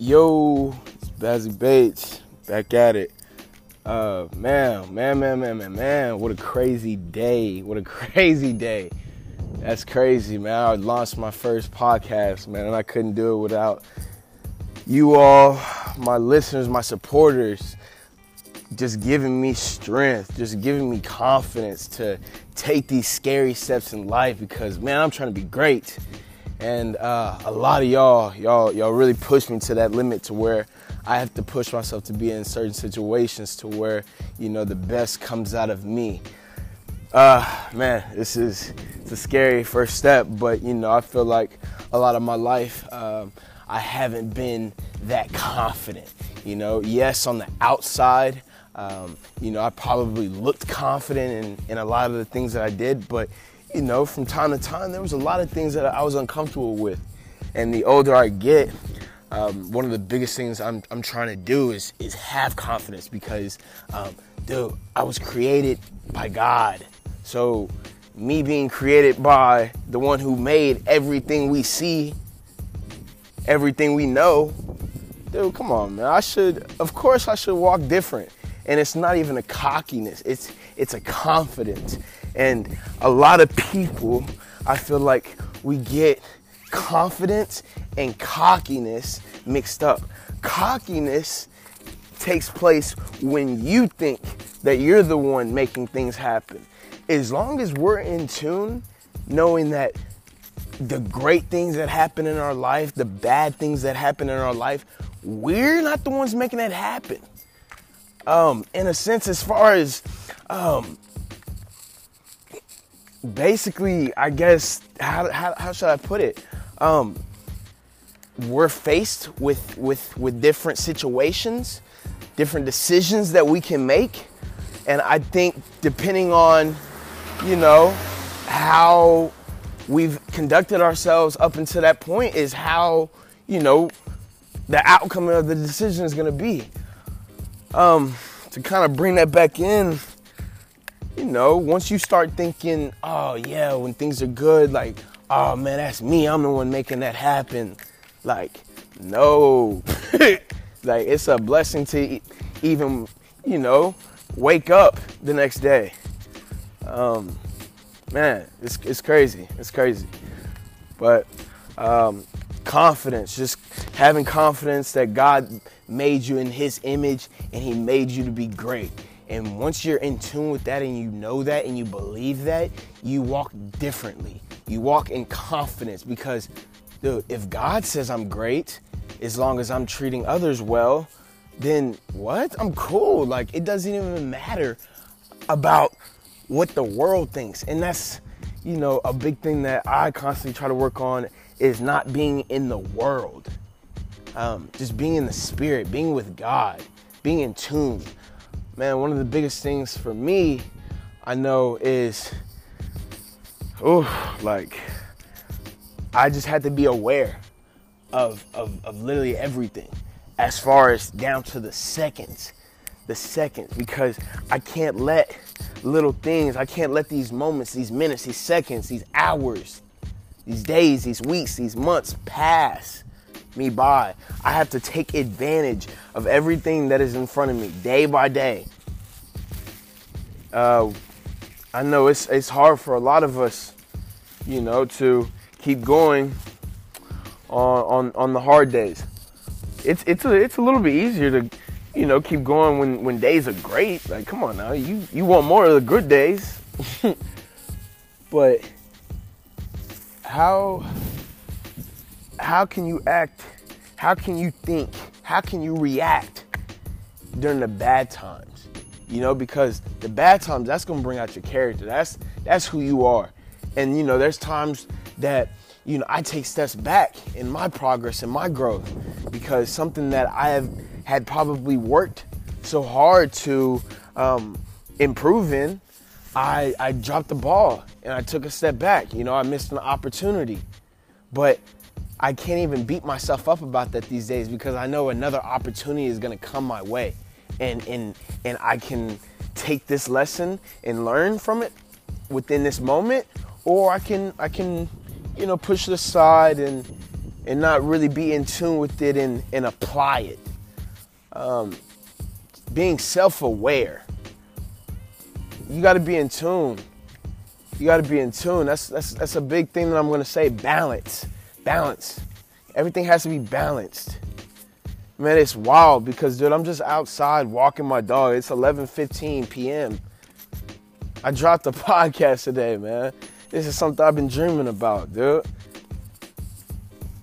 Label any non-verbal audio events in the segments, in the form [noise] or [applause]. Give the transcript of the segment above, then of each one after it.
Yo, it's Bazzy Bates back at it. Uh, man, man, man, man, man, man, what a crazy day! What a [laughs] crazy day! That's crazy, man. I launched my first podcast, man, and I couldn't do it without you all, my listeners, my supporters, just giving me strength, just giving me confidence to take these scary steps in life because, man, I'm trying to be great and uh, a lot of y'all, y'all, y'all really pushed me to that limit to where I have to push myself to be in certain situations to where you know the best comes out of me. Uh, man, this is it's a scary first step, but you know I feel like a lot of my life um, I haven't been that confident. You know, yes, on the outside, um, you know I probably looked confident in, in a lot of the things that I did, but you know, from time to time, there was a lot of things that I was uncomfortable with. And the older I get, um, one of the biggest things I'm, I'm trying to do is, is have confidence because, um, dude, I was created by God. So, me being created by the one who made everything we see, everything we know, dude, come on, man. I should, of course, I should walk different. And it's not even a cockiness, it's, it's a confidence. And a lot of people, I feel like we get confidence and cockiness mixed up. Cockiness takes place when you think that you're the one making things happen. As long as we're in tune, knowing that the great things that happen in our life, the bad things that happen in our life, we're not the ones making that happen. Um, in a sense, as far as um, basically, I guess how, how, how should I put it? Um, we're faced with with with different situations, different decisions that we can make, and I think depending on, you know, how we've conducted ourselves up until that point is how you know the outcome of the decision is going to be. Um, to kind of bring that back in you know, once you start thinking, oh yeah, when things are good, like, oh man, that's me, I'm the one making that happen. Like, no. [laughs] like, it's a blessing to even, you know, wake up the next day. Um, man, it's, it's crazy. It's crazy. But um, confidence, just having confidence that God made you in His image and He made you to be great. And once you're in tune with that and you know that and you believe that, you walk differently. You walk in confidence because, dude, if God says I'm great, as long as I'm treating others well, then what? I'm cool. Like, it doesn't even matter about what the world thinks. And that's, you know, a big thing that I constantly try to work on is not being in the world. Um, just being in the spirit, being with God, being in tune man, one of the biggest things for me, I know is, oh, like, I just had to be aware of, of, of literally everything as far as down to the seconds, the seconds, because I can't let little things, I can't let these moments, these minutes, these seconds, these hours, these days, these weeks, these months pass me by. I have to take advantage of everything that is in front of me day by day. Uh, I know it's it's hard for a lot of us, you know, to keep going on on, on the hard days. It's it's a it's a little bit easier to, you know, keep going when when days are great. Like, come on now, you you want more of the good days. [laughs] but how how can you act how can you think? How can you react during the bad times? You know, because the bad times that's gonna bring out your character. That's that's who you are. And you know, there's times that you know I take steps back in my progress and my growth because something that I have had probably worked so hard to um, improve in, I I dropped the ball and I took a step back. You know, I missed an opportunity, but I can't even beat myself up about that these days because I know another opportunity is going to come my way. And, and, and I can take this lesson and learn from it within this moment, or I can, I can, you know, push it aside and, and not really be in tune with it and, and apply it. Um, being self aware. You got to be in tune. You got to be in tune. That's, that's, that's a big thing that I'm going to say balance. Balance. Everything has to be balanced. Man, it's wild because, dude, I'm just outside walking my dog. It's 11:15 p.m. I dropped a [laughs] podcast today, man. This is something I've been dreaming about, dude.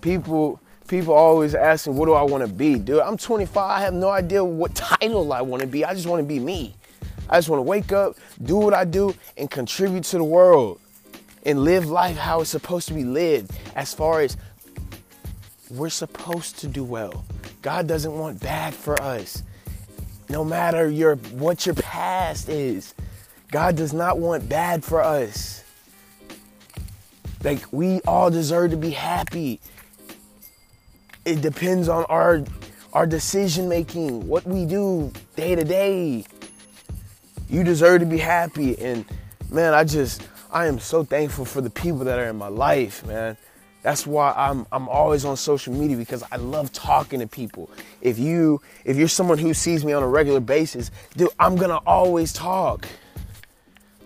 People, people always asking, "What do I want to be, dude?" I'm 25. I have no idea what [laughs] title I want to be. I just want to be me. I just want to wake up, do what I do, and contribute to the world, and live life how it's supposed to be lived. As far as we're supposed to do well. God doesn't want bad for us. No matter your what your past is, God does not want bad for us. Like we all deserve to be happy. It depends on our our decision making, what we do day to day. You deserve to be happy and man, I just I am so thankful for the people that are in my life, man. That's why I'm I'm always on social media because I love talking to people. If you if you're someone who sees me on a regular basis, dude, I'm gonna always talk.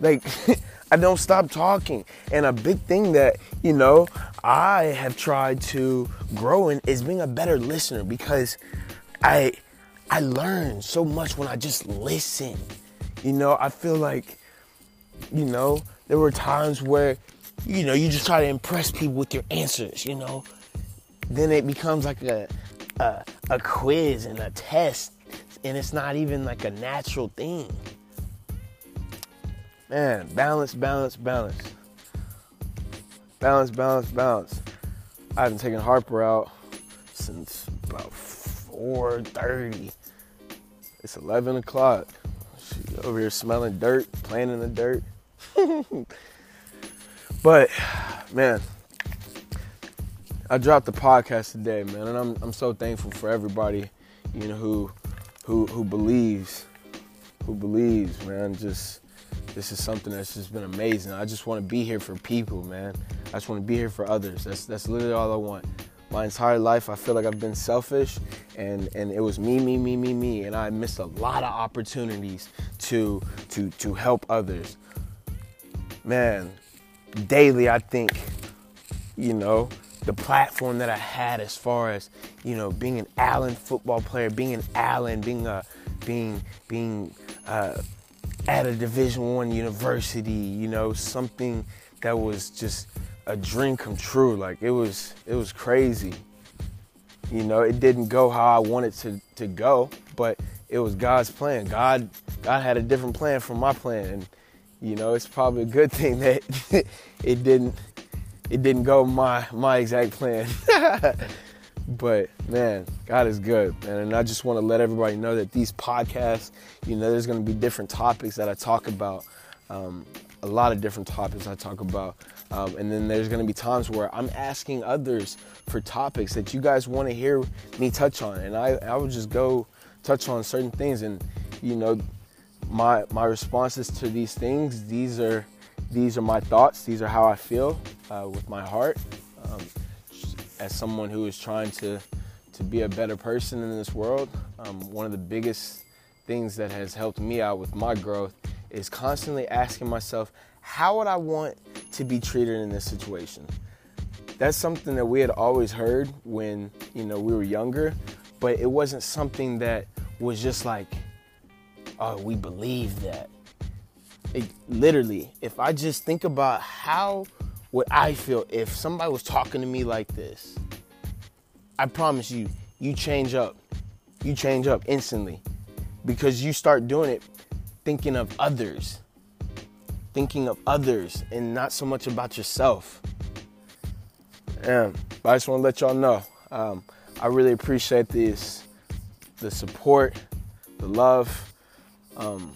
Like [laughs] I don't stop talking. And a big thing that, you know, I have tried to grow in is being a better listener because I I learn so much when I just listen. You know, I feel like, you know, there were times where you know, you just try to impress people with your answers, you know. Then it becomes like a, a, a quiz and a test, and it's not even like a natural thing. Man, balance, balance, balance. Balance, balance, balance. I haven't taken Harper out since about 4.30. It's 11 o'clock. She over here smelling dirt, playing in the dirt. [laughs] But man, I dropped the podcast today, man, and I'm I'm so thankful for everybody, you know, who who who believes, who believes, man. Just this is something that's just been amazing. I just want to be here for people, man. I just want to be here for others. That's that's literally all I want. My entire life, I feel like I've been selfish, and and it was me, me, me, me, me, and I missed a lot of opportunities to to to help others. Man, daily, I think, you know, the platform that I had as far as, you know, being an Allen football player, being an Allen, being a, being, being uh, at a Division One university, you know, something that was just a dream come true. Like it was, it was crazy. You know, it didn't go how I wanted to to go, but it was God's plan. God, God had a different plan from my plan, and you know, it's probably a good thing that [laughs] it didn't it didn't go my my exact plan. [laughs] but man, God is good, man. And I just want to let everybody know that these podcasts, you know, there's going to be different topics that I talk about. Um, a lot of different topics I talk about. Um, and then there's going to be times where I'm asking others for topics that you guys want to hear me touch on. And I, I would just go touch on certain things. And, you know, my my responses to these things these are these are my thoughts. These are how i feel uh, with my heart. Um, as someone who is trying to to be a better person in this world um, one of the biggest things that has helped me out with my growth is constantly asking myself how would i want to be treated in this situation? That's something that we had always heard when you know we were younger but it wasn't something that was just like oh, we believe that. It, literally, if I just think about how would I feel if somebody was talking to me like this, I promise you, you change up. You change up instantly because you start doing it thinking of others, thinking of others, and not so much about yourself. Yeah, I just want to let y'all know. Um, I really appreciate this, the support, the love, um,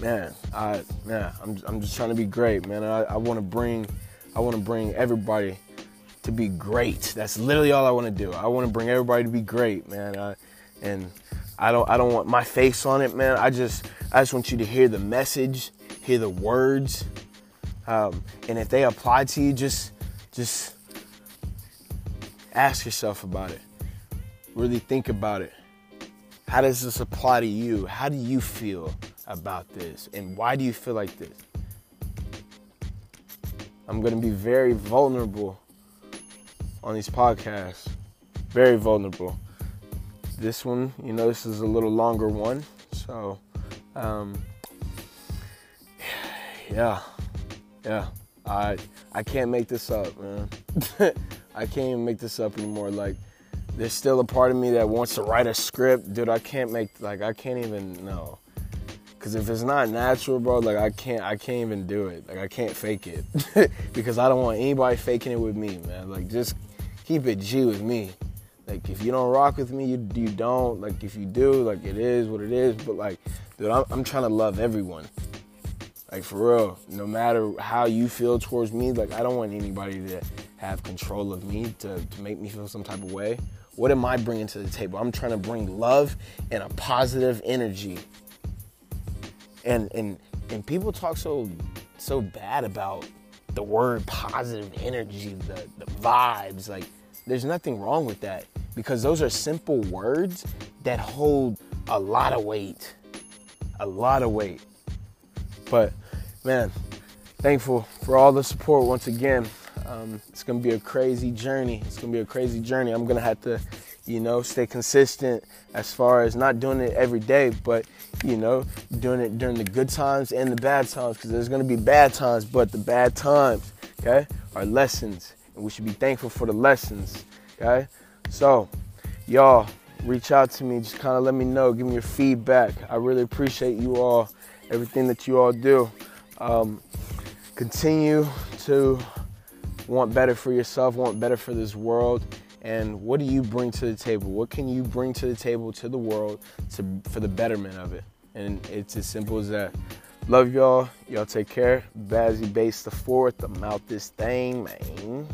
man, I man, I'm I'm just trying to be great, man. I, I want to bring I want to bring everybody to be great. That's literally all I want to do. I want to bring everybody to be great, man. I, and I don't I don't want my face on it, man. I just I just want you to hear the message, hear the words, um, and if they apply to you, just just ask yourself about it. Really think about it. How does this apply to you? How do you feel about this? And why do you feel like this? I'm going to be very vulnerable on these podcasts. Very vulnerable. This one, you know, this is a little longer one. So, um, yeah, yeah. I I can't make this up, man. [laughs] I can't even make this up anymore. Like, there's still a part of me that wants to write a script, dude. I can't make like I can't even know. Cause if it's not natural, bro, like I can't, I can't even do it. Like I can't fake it, [laughs] because I don't want anybody faking it with me, man. Like just keep it G with me. Like if you don't rock with me, you you don't. Like if you do, like it is what it is. But like, dude, I'm, I'm trying to love everyone. Like for real, no matter how you feel towards me, like I don't want anybody to have control of me to, to make me feel some type of way. What am I bringing to the table? I'm trying to bring love and a positive energy. And and and people talk so so bad about the word positive energy, the, the vibes. Like there's nothing wrong with that because those are simple words that hold a lot of weight. A lot of weight. But man, thankful for all the support once again. Um, it's gonna be a crazy journey. It's gonna be a crazy journey. I'm gonna have to, you know, stay consistent as far as not doing it every day, but you know, doing it during the good times and the bad times, because there's gonna be bad times, but the bad times, okay, are lessons, and we should be thankful for the lessons, okay. So, y'all, reach out to me. Just kind of let me know. Give me your feedback. I really appreciate you all, everything that you all do. Um, continue to want better for yourself, want better for this world. And what do you bring to the table? What can you bring to the table to the world to, for the betterment of it? And it's as simple as that. Love y'all. Y'all take care. Bazzy Bates the fourth. I'm out this thing, man.